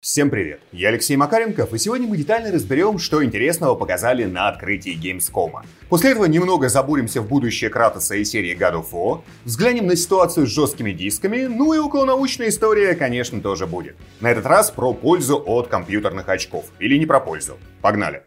Всем привет, я Алексей Макаренков, и сегодня мы детально разберем, что интересного показали на открытии Gamescom. После этого немного забуримся в будущее Кратоса и серии God of War, взглянем на ситуацию с жесткими дисками, ну и околонаучная история, конечно, тоже будет. На этот раз про пользу от компьютерных очков, или не про пользу. Погнали!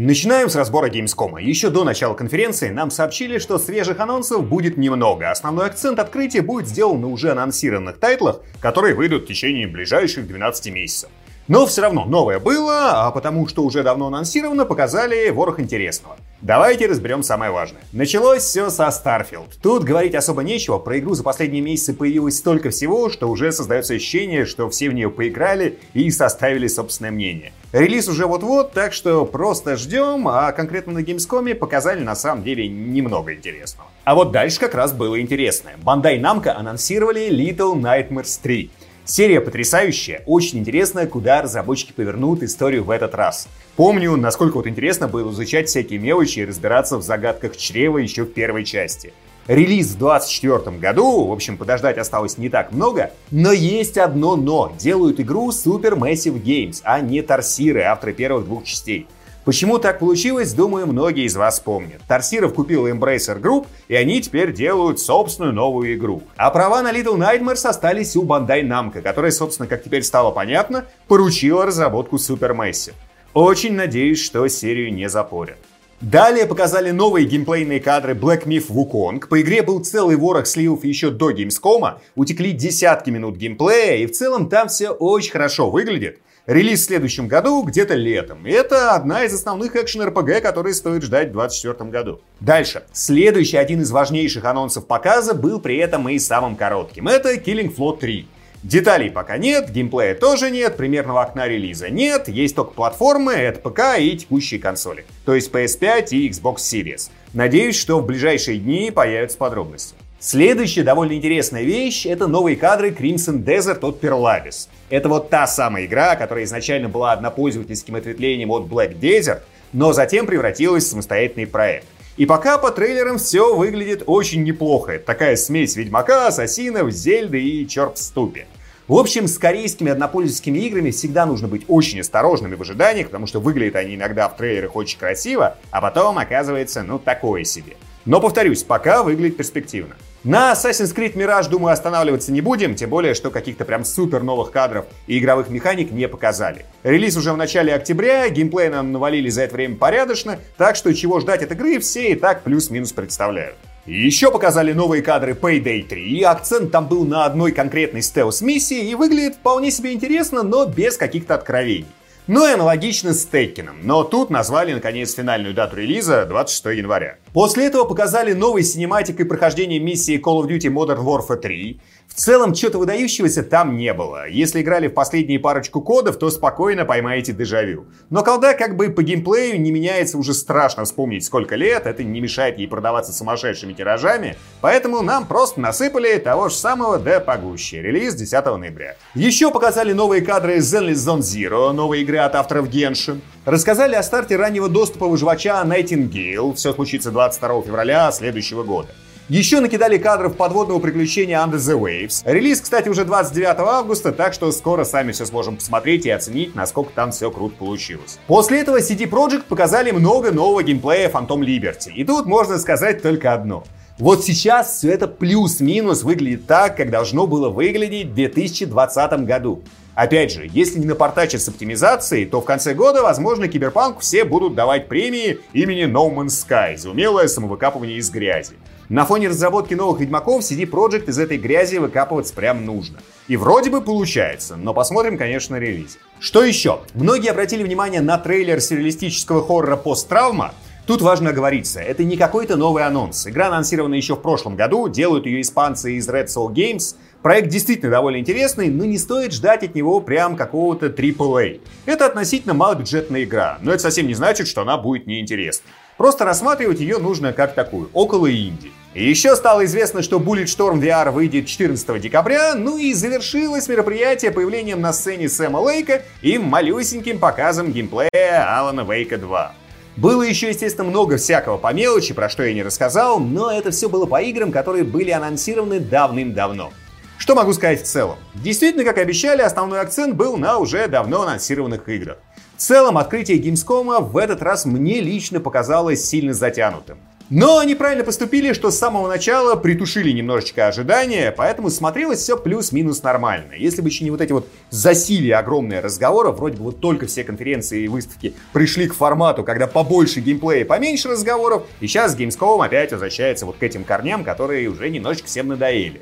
Начинаем с разбора Gamescom. Еще до начала конференции нам сообщили, что свежих анонсов будет немного. Основной акцент открытия будет сделан на уже анонсированных тайтлах, которые выйдут в течение ближайших 12 месяцев. Но все равно новое было, а потому что уже давно анонсировано, показали ворох интересного. Давайте разберем самое важное. Началось все со Starfield. Тут говорить особо нечего, про игру за последние месяцы появилось столько всего, что уже создается ощущение, что все в нее поиграли и составили собственное мнение. Релиз уже вот-вот, так что просто ждем, а конкретно на Gamescom показали на самом деле немного интересного. А вот дальше как раз было интересное. Bandai Namco анонсировали Little Nightmares 3. Серия потрясающая, очень интересная, куда разработчики повернут историю в этот раз. Помню, насколько вот интересно было изучать всякие мелочи и разбираться в загадках чрева еще в первой части. Релиз в 2024 году, в общем, подождать осталось не так много, но есть одно но. Делают игру Super Massive Games, а не Торсиры, авторы первых двух частей. Почему так получилось, думаю, многие из вас помнят. Торсиров купил Embracer Group, и они теперь делают собственную новую игру. А права на Little Nightmares остались у Bandai Namco, которая, собственно, как теперь стало понятно, поручила разработку Supermassive. Очень надеюсь, что серию не запорят. Далее показали новые геймплейные кадры Black Myth Wukong. По игре был целый ворох сливов еще до Gamescom, утекли десятки минут геймплея, и в целом там все очень хорошо выглядит. Релиз в следующем году, где-то летом. И это одна из основных экшен-РПГ, которые стоит ждать в 2024 году. Дальше. Следующий один из важнейших анонсов показа был при этом и самым коротким. Это Killing Floor 3. Деталей пока нет, геймплея тоже нет, примерного окна релиза нет, есть только платформы, это ПК и текущие консоли, то есть PS5 и Xbox Series. Надеюсь, что в ближайшие дни появятся подробности. Следующая довольно интересная вещь — это новые кадры Crimson Desert от Perlavis. Это вот та самая игра, которая изначально была однопользовательским ответвлением от Black Desert, но затем превратилась в самостоятельный проект. И пока по трейлерам все выглядит очень неплохо. Это такая смесь Ведьмака, Ассасинов, Зельды и Черп в ступе. В общем, с корейскими однопользовательскими играми всегда нужно быть очень осторожными в ожиданиях, потому что выглядят они иногда в трейлерах очень красиво, а потом оказывается, ну, такое себе. Но, повторюсь, пока выглядит перспективно. На Assassin's Creed Mirage, думаю, останавливаться не будем, тем более, что каких-то прям супер новых кадров и игровых механик не показали. Релиз уже в начале октября, геймплей нам навалили за это время порядочно, так что чего ждать от игры все и так плюс-минус представляют. Еще показали новые кадры Payday 3, акцент там был на одной конкретной стелс-миссии и выглядит вполне себе интересно, но без каких-то откровений. Ну и аналогично с Теккином, но тут назвали наконец финальную дату релиза 26 января. После этого показали новый синематик и прохождение миссии Call of Duty Modern Warfare 3. В целом, чего-то выдающегося там не было. Если играли в последние парочку кодов, то спокойно поймаете дежавю. Но колда как бы по геймплею не меняется уже страшно вспомнить сколько лет, это не мешает ей продаваться сумасшедшими тиражами, поэтому нам просто насыпали того же самого да погуще. Релиз 10 ноября. Еще показали новые кадры Zenless Zone Zero, новой игры от авторов Genshin. Рассказали о старте раннего доступа выживача Nightingale, все случится 22 февраля следующего года. Еще накидали кадров подводного приключения Under the Waves. Релиз, кстати, уже 29 августа, так что скоро сами все сможем посмотреть и оценить, насколько там все круто получилось. После этого CD Projekt показали много нового геймплея Phantom Liberty. И тут можно сказать только одно. Вот сейчас все это плюс-минус выглядит так, как должно было выглядеть в 2020 году. Опять же, если не напортачить с оптимизацией, то в конце года, возможно, Киберпанк все будут давать премии имени No Man's Sky за умелое самовыкапывание из грязи. На фоне разработки новых Ведьмаков CD Projekt из этой грязи выкапываться прям нужно. И вроде бы получается, но посмотрим, конечно, релиз. Что еще? Многие обратили внимание на трейлер сюрреалистического хоррора «Посттравма», Тут важно оговориться, это не какой-то новый анонс. Игра анонсирована еще в прошлом году, делают ее испанцы из Red Soul Games. Проект действительно довольно интересный, но не стоит ждать от него прям какого-то AAA. Это относительно малобюджетная игра, но это совсем не значит, что она будет неинтересной. Просто рассматривать ее нужно как такую, около инди. И еще стало известно, что Bulletstorm VR выйдет 14 декабря, ну и завершилось мероприятие появлением на сцене Сэма Лейка и малюсеньким показом геймплея Алана Вейка 2. Было еще, естественно, много всякого по мелочи, про что я не рассказал, но это все было по играм, которые были анонсированы давным-давно. Что могу сказать в целом? Действительно, как и обещали, основной акцент был на уже давно анонсированных играх. В целом, открытие Gamescom в этот раз мне лично показалось сильно затянутым. Но они правильно поступили, что с самого начала притушили немножечко ожидания, поэтому смотрелось все плюс-минус нормально. Если бы еще не вот эти вот засилия огромные разговоры, вроде бы вот только все конференции и выставки пришли к формату, когда побольше геймплея, поменьше разговоров, и сейчас Gamescom опять возвращается вот к этим корням, которые уже немножечко всем надоели.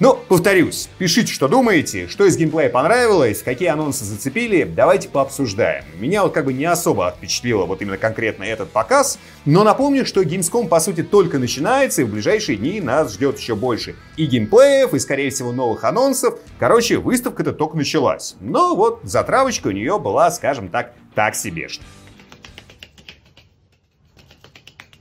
Но, повторюсь, пишите, что думаете, что из геймплея понравилось, какие анонсы зацепили, давайте пообсуждаем. Меня вот как бы не особо впечатлило вот именно конкретно этот показ, но напомню, что Gamescom по сути только начинается, и в ближайшие дни нас ждет еще больше и геймплеев, и скорее всего новых анонсов. Короче, выставка-то только началась. Но вот затравочка у нее была, скажем так, так себе.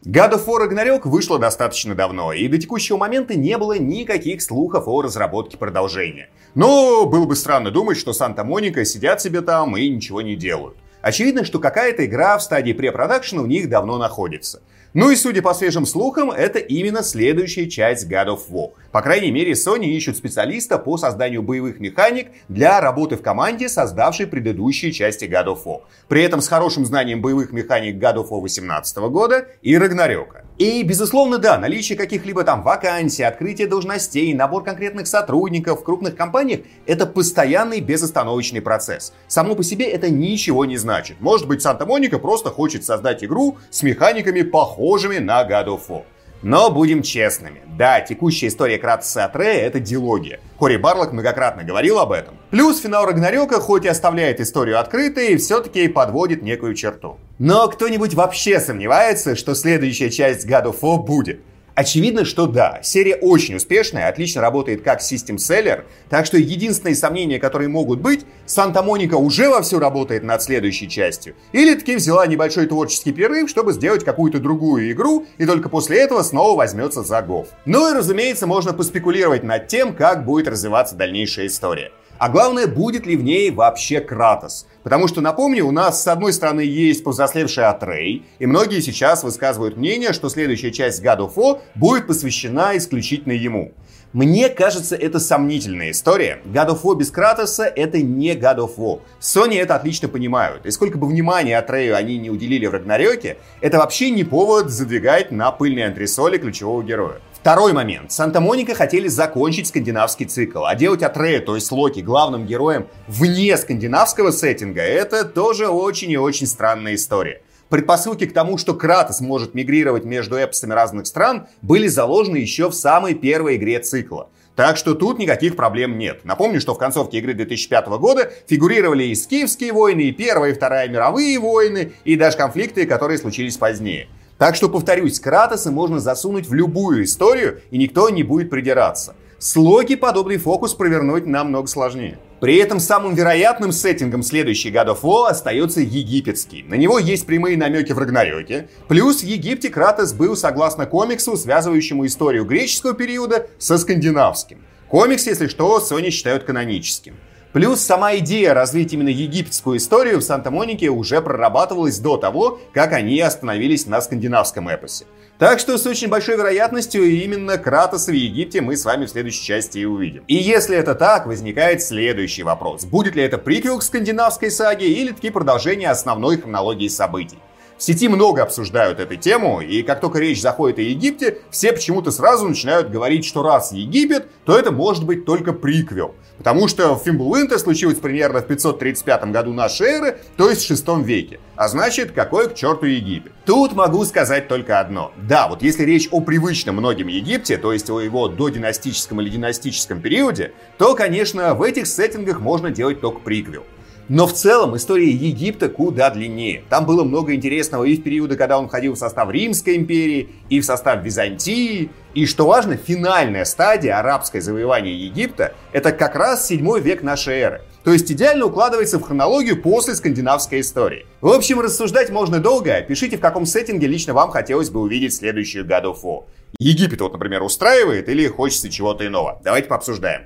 God of War Ragnarok вышла достаточно давно, и до текущего момента не было никаких слухов о разработке продолжения. Но было бы странно думать, что Санта-Моника сидят себе там и ничего не делают. Очевидно, что какая-то игра в стадии препродакшена у них давно находится. Ну и судя по свежим слухам, это именно следующая часть God of War. По крайней мере, Sony ищут специалиста по созданию боевых механик для работы в команде, создавшей предыдущие части God of War. При этом с хорошим знанием боевых механик God of War 2018 года и Рагнарёка. И, безусловно, да, наличие каких-либо там вакансий, открытие должностей, набор конкретных сотрудников в крупных компаниях – это постоянный безостановочный процесс. Само по себе это ничего не значит. Может быть, Санта-Моника просто хочет создать игру с механиками, похожими на God of War. Но будем честными. Да, текущая история Кратоса Атрея — это дилогия. Кори Барлок многократно говорил об этом. Плюс финал Рагнарёка хоть и оставляет историю открытой, все-таки подводит некую черту. Но кто-нибудь вообще сомневается, что следующая часть God of War будет? Очевидно, что да, серия очень успешная, отлично работает как систем-селлер, так что единственные сомнения, которые могут быть, Санта-Моника уже вовсю работает над следующей частью, или таки взяла небольшой творческий перерыв, чтобы сделать какую-то другую игру, и только после этого снова возьмется за Гов. Ну и разумеется, можно поспекулировать над тем, как будет развиваться дальнейшая история. А главное, будет ли в ней вообще Кратос. Потому что, напомню, у нас с одной стороны есть повзрослевший Атрей, и многие сейчас высказывают мнение, что следующая часть God of War будет посвящена исключительно ему. Мне кажется, это сомнительная история. God of War без Кратоса — это не God of War. Sony это отлично понимают. И сколько бы внимания Атрею они не уделили в Рагнарёке, это вообще не повод задвигать на пыльные антресоли ключевого героя. Второй момент. Санта-Моника хотели закончить скандинавский цикл, а делать Атрея, то есть Локи, главным героем вне скандинавского сеттинга, это тоже очень и очень странная история. Предпосылки к тому, что Кратос может мигрировать между эпосами разных стран, были заложены еще в самой первой игре цикла. Так что тут никаких проблем нет. Напомню, что в концовке игры 2005 года фигурировали и Скифские войны, и Первая и Вторая мировые войны, и даже конфликты, которые случились позднее. Так что, повторюсь, Кратоса можно засунуть в любую историю, и никто не будет придираться. С Локи подобный фокус провернуть намного сложнее. При этом самым вероятным сеттингом следующей God of War остается египетский. На него есть прямые намеки в Рагнарёке. Плюс в Египте Кратос был согласно комиксу, связывающему историю греческого периода со скандинавским. Комикс, если что, Sony считают каноническим. Плюс сама идея развить именно египетскую историю в Санта-Монике уже прорабатывалась до того, как они остановились на скандинавском эпосе. Так что с очень большой вероятностью именно Кратос в Египте мы с вами в следующей части и увидим. И если это так, возникает следующий вопрос. Будет ли это приквел к скандинавской саге или таки продолжение основной хронологии событий? В сети много обсуждают эту тему, и как только речь заходит о Египте, все почему-то сразу начинают говорить, что раз Египет, то это может быть только приквел. Потому что в Фимбулынте случилось примерно в 535 году нашей эры, то есть в 6 веке. А значит, какой к черту Египет? Тут могу сказать только одно. Да, вот если речь о привычном многим Египте, то есть о его додинастическом или династическом периоде, то, конечно, в этих сеттингах можно делать только приквел. Но в целом история Египта куда длиннее. Там было много интересного и в периоды, когда он входил в состав Римской империи, и в состав Византии. И что важно, финальная стадия арабское завоевание Египта – это как раз 7 век нашей эры. То есть идеально укладывается в хронологию после скандинавской истории. В общем, рассуждать можно долго. Пишите, в каком сеттинге лично вам хотелось бы увидеть следующую War. Египет вот, например, устраивает или хочется чего-то иного? Давайте пообсуждаем.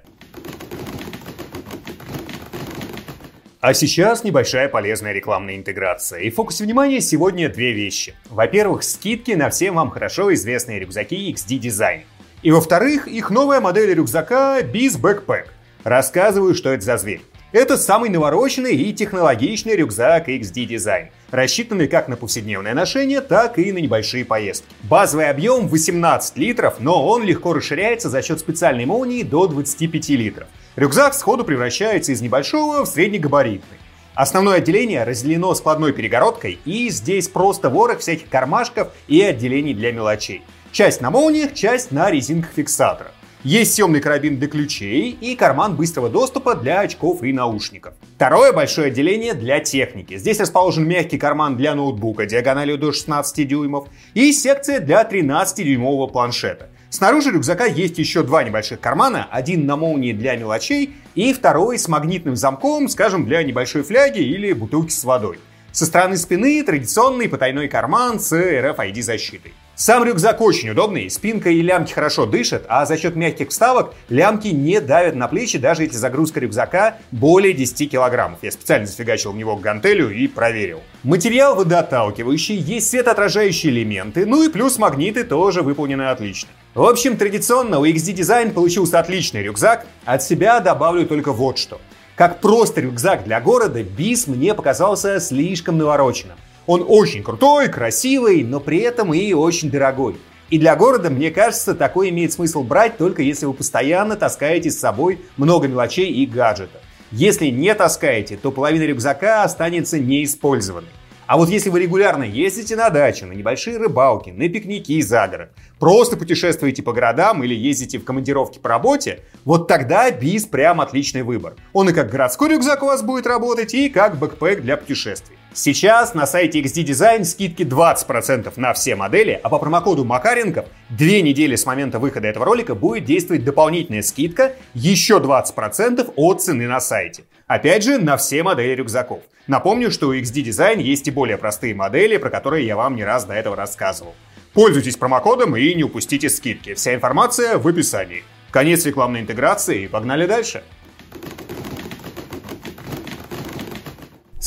А сейчас небольшая полезная рекламная интеграция. И в фокусе внимания сегодня две вещи. Во-первых, скидки на всем вам хорошо известные рюкзаки XD Design. И во-вторых, их новая модель рюкзака Biz Backpack. Рассказываю, что это за зверь. Это самый навороченный и технологичный рюкзак XD Design, рассчитанный как на повседневное ношение, так и на небольшие поездки. Базовый объем 18 литров, но он легко расширяется за счет специальной молнии до 25 литров. Рюкзак сходу превращается из небольшого в среднегабаритный. Основное отделение разделено складной перегородкой, и здесь просто ворох всяких кармашков и отделений для мелочей. Часть на молниях, часть на резинках фиксатора. Есть съемный карабин для ключей и карман быстрого доступа для очков и наушников. Второе большое отделение для техники. Здесь расположен мягкий карман для ноутбука диагональю до 16 дюймов и секция для 13-дюймового планшета. Снаружи рюкзака есть еще два небольших кармана, один на молнии для мелочей и второй с магнитным замком, скажем, для небольшой фляги или бутылки с водой. Со стороны спины традиционный потайной карман с RFID защитой. Сам рюкзак очень удобный, спинка и лямки хорошо дышат, а за счет мягких вставок лямки не давят на плечи, даже если загрузка рюкзака более 10 килограммов. Я специально зафигачил в него гантелью и проверил. Материал водоотталкивающий, есть светоотражающие элементы, ну и плюс магниты тоже выполнены отлично. В общем, традиционно у XD Design получился отличный рюкзак, от себя добавлю только вот что. Как просто рюкзак для города, бис мне показался слишком навороченным. Он очень крутой, красивый, но при этом и очень дорогой. И для города, мне кажется, такой имеет смысл брать только если вы постоянно таскаете с собой много мелочей и гаджетов. Если не таскаете, то половина рюкзака останется неиспользованной. А вот если вы регулярно ездите на дачу, на небольшие рыбалки, на пикники за город, просто путешествуете по городам или ездите в командировки по работе, вот тогда БИС прям отличный выбор. Он и как городской рюкзак у вас будет работать, и как бэкпэк для путешествий. Сейчас на сайте XD Design скидки 20% на все модели, а по промокоду Макаренков две недели с момента выхода этого ролика будет действовать дополнительная скидка еще 20% от цены на сайте. Опять же, на все модели рюкзаков. Напомню, что у XD Design есть и более простые модели, про которые я вам не раз до этого рассказывал. Пользуйтесь промокодом и не упустите скидки. Вся информация в описании. Конец рекламной интеграции и погнали дальше.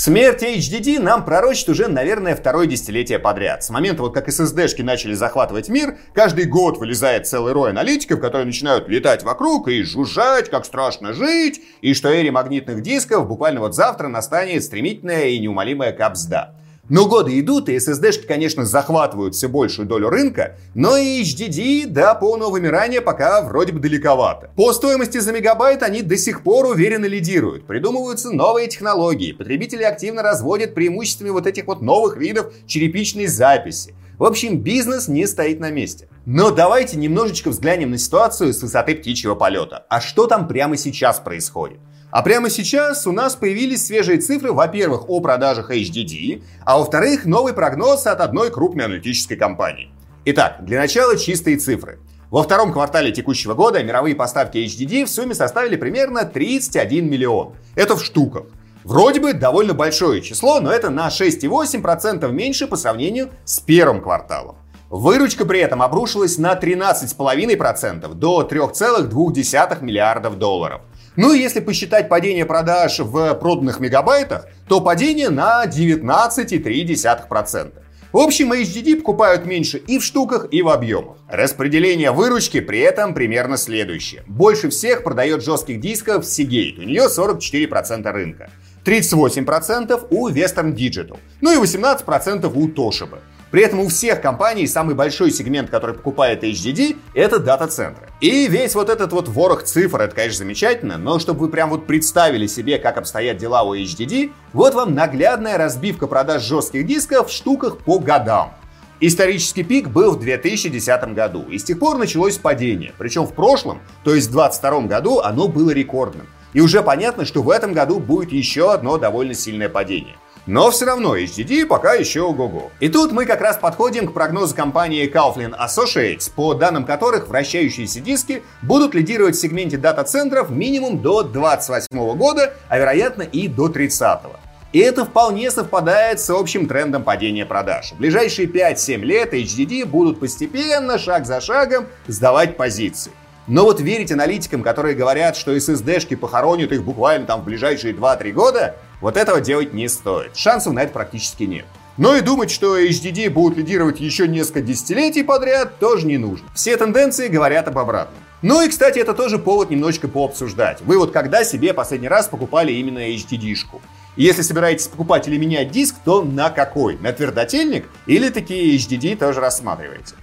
Смерть HDD нам пророчит уже, наверное, второе десятилетие подряд. С момента, вот как SSD-шки начали захватывать мир, каждый год вылезает целый рой аналитиков, которые начинают летать вокруг и жужжать, как страшно жить, и что эре магнитных дисков буквально вот завтра настанет стремительная и неумолимая капсда. Но годы идут, и SSD-шки, конечно, захватывают все большую долю рынка, но и HDD до полного вымирания пока вроде бы далековато. По стоимости за мегабайт они до сих пор уверенно лидируют. Придумываются новые технологии, потребители активно разводят преимуществами вот этих вот новых видов черепичной записи. В общем, бизнес не стоит на месте. Но давайте немножечко взглянем на ситуацию с высоты птичьего полета. А что там прямо сейчас происходит? А прямо сейчас у нас появились свежие цифры, во-первых, о продажах HDD, а во-вторых, новый прогноз от одной крупной аналитической компании. Итак, для начала чистые цифры. Во втором квартале текущего года мировые поставки HDD в сумме составили примерно 31 миллион. Это в штуках. Вроде бы довольно большое число, но это на 6,8% меньше по сравнению с первым кварталом. Выручка при этом обрушилась на 13,5% до 3,2 миллиардов долларов. Ну и если посчитать падение продаж в проданных мегабайтах, то падение на 19,3%. В общем, HDD покупают меньше и в штуках, и в объемах. Распределение выручки при этом примерно следующее. Больше всех продает жестких дисков Seagate, у нее 44% рынка. 38% у Western Digital, ну и 18% у Toshiba. При этом у всех компаний самый большой сегмент, который покупает HDD, это дата-центры. И весь вот этот вот ворох цифр, это, конечно, замечательно, но чтобы вы прям вот представили себе, как обстоят дела у HDD, вот вам наглядная разбивка продаж жестких дисков в штуках по годам. Исторический пик был в 2010 году, и с тех пор началось падение. Причем в прошлом, то есть в 2022 году, оно было рекордным. И уже понятно, что в этом году будет еще одно довольно сильное падение. Но все равно HDD пока еще ого-го. И тут мы как раз подходим к прогнозу компании Kaufland Associates, по данным которых вращающиеся диски будут лидировать в сегменте дата-центров минимум до 28 года, а вероятно и до 30 -го. И это вполне совпадает с общим трендом падения продаж. В ближайшие 5-7 лет HDD будут постепенно, шаг за шагом, сдавать позиции. Но вот верить аналитикам, которые говорят, что SSD-шки похоронят их буквально там в ближайшие 2-3 года, вот этого делать не стоит. Шансов на это практически нет. Но и думать, что HDD будут лидировать еще несколько десятилетий подряд, тоже не нужно. Все тенденции говорят об обратном. Ну и, кстати, это тоже повод немножечко пообсуждать. Вы вот когда себе последний раз покупали именно HDD-шку? Если собираетесь покупать или менять диск, то на какой? На твердотельник или такие HDD тоже рассматриваете?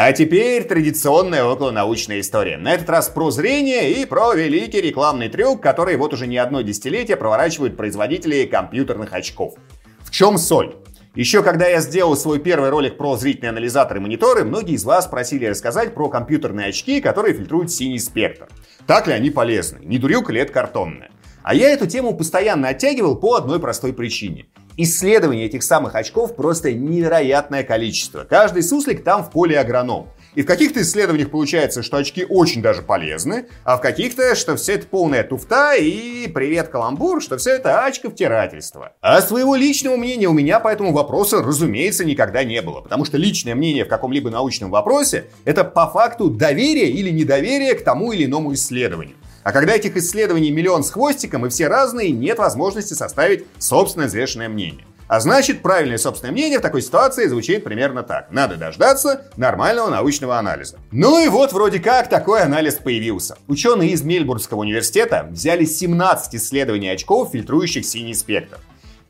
А теперь традиционная околонаучная история. На этот раз про зрение и про великий рекламный трюк, который вот уже не одно десятилетие проворачивают производители компьютерных очков. В чем соль? Еще когда я сделал свой первый ролик про зрительные анализаторы и мониторы, многие из вас просили рассказать про компьютерные очки, которые фильтруют синий спектр. Так ли они полезны? Не дурюка ли это картонная? А я эту тему постоянно оттягивал по одной простой причине. Исследований этих самых очков просто невероятное количество. Каждый суслик там в поле агроном. И в каких-то исследованиях получается, что очки очень даже полезны, а в каких-то, что все это полная туфта и привет каламбур, что все это очковтирательство. А своего личного мнения у меня по этому вопросу, разумеется, никогда не было, потому что личное мнение в каком-либо научном вопросе – это по факту доверие или недоверие к тому или иному исследованию. А когда этих исследований миллион с хвостиком и все разные, нет возможности составить собственное взвешенное мнение. А значит, правильное собственное мнение в такой ситуации звучит примерно так. Надо дождаться нормального научного анализа. Ну и вот вроде как такой анализ появился. Ученые из Мельбургского университета взяли 17 исследований очков, фильтрующих синий спектр.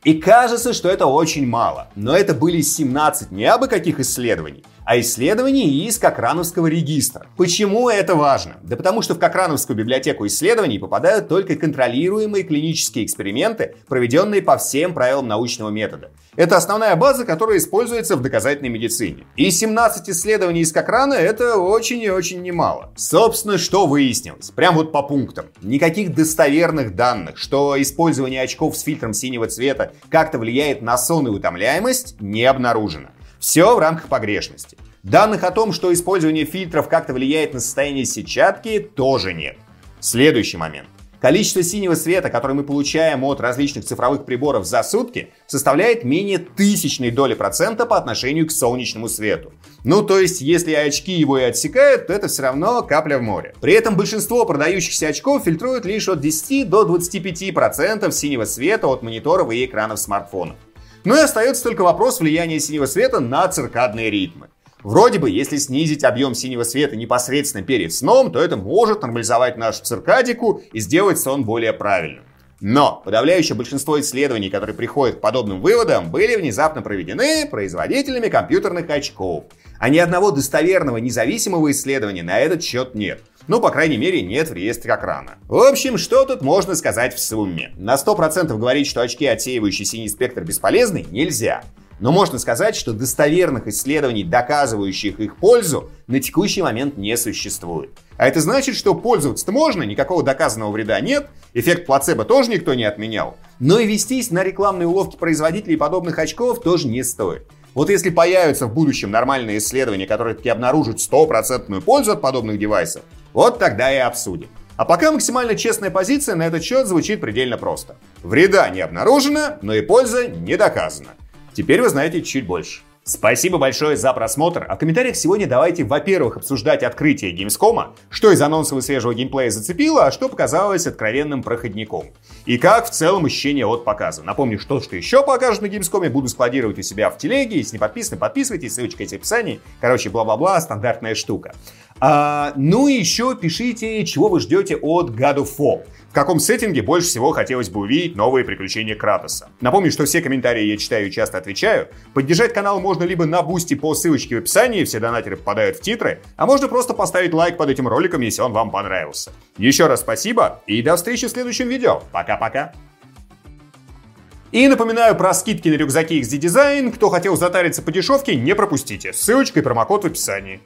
И кажется, что это очень мало. Но это были 17 не абы каких исследований, а исследований из Кокрановского регистра. Почему это важно? Да потому что в Кокрановскую библиотеку исследований попадают только контролируемые клинические эксперименты, проведенные по всем правилам научного метода. Это основная база, которая используется в доказательной медицине. И 17 исследований из Кokraна это очень и очень немало. Собственно, что выяснилось? Прям вот по пунктам. Никаких достоверных данных, что использование очков с фильтром синего цвета как-то влияет на сон и утомляемость, не обнаружено. Все в рамках погрешности. Данных о том, что использование фильтров как-то влияет на состояние сетчатки, тоже нет. Следующий момент. Количество синего света, которое мы получаем от различных цифровых приборов за сутки, составляет менее тысячной доли процента по отношению к солнечному свету. Ну, то есть, если очки его и отсекают, то это все равно капля в море. При этом большинство продающихся очков фильтруют лишь от 10 до 25% процентов синего света от мониторов и экранов смартфонов. Ну и остается только вопрос влияния синего света на циркадные ритмы. Вроде бы, если снизить объем синего света непосредственно перед сном, то это может нормализовать нашу циркадику и сделать сон более правильным. Но подавляющее большинство исследований, которые приходят к подобным выводам, были внезапно проведены производителями компьютерных очков. А ни одного достоверного независимого исследования на этот счет нет. Ну, по крайней мере, нет в реестре экрана. В общем, что тут можно сказать в сумме? На 100% говорить, что очки, отсеивающие синий спектр, бесполезны, нельзя. Но можно сказать, что достоверных исследований, доказывающих их пользу, на текущий момент не существует. А это значит, что пользоваться-то можно, никакого доказанного вреда нет, эффект плацебо тоже никто не отменял. Но и вестись на рекламные уловки производителей подобных очков тоже не стоит. Вот если появятся в будущем нормальные исследования, которые таки обнаружат стопроцентную пользу от подобных девайсов, вот тогда и обсудим. А пока максимально честная позиция на этот счет звучит предельно просто. Вреда не обнаружено, но и польза не доказана. Теперь вы знаете чуть больше. Спасибо большое за просмотр. А в комментариях сегодня давайте, во-первых, обсуждать открытие Gamescom, что из анонсов и свежего геймплея зацепило, а что показалось откровенным проходником. И как в целом ощущение от показа. Напомню, что, что еще покажут на Gamescom, буду складировать у себя в телеге. Если не подписаны, подписывайтесь, ссылочка есть в описании. Короче, бла-бла-бла, стандартная штука. А, ну и еще пишите, чего вы ждете от God of War. Каком сеттинге больше всего хотелось бы увидеть новые приключения Кратоса? Напомню, что все комментарии я читаю и часто отвечаю. Поддержать канал можно либо на бусте по ссылочке в описании, все донатеры попадают в титры, а можно просто поставить лайк под этим роликом, если он вам понравился. Еще раз спасибо и до встречи в следующем видео. Пока-пока. И напоминаю про скидки на рюкзаки XD Design. Кто хотел затариться по дешевке, не пропустите. Ссылочка и промокод в описании.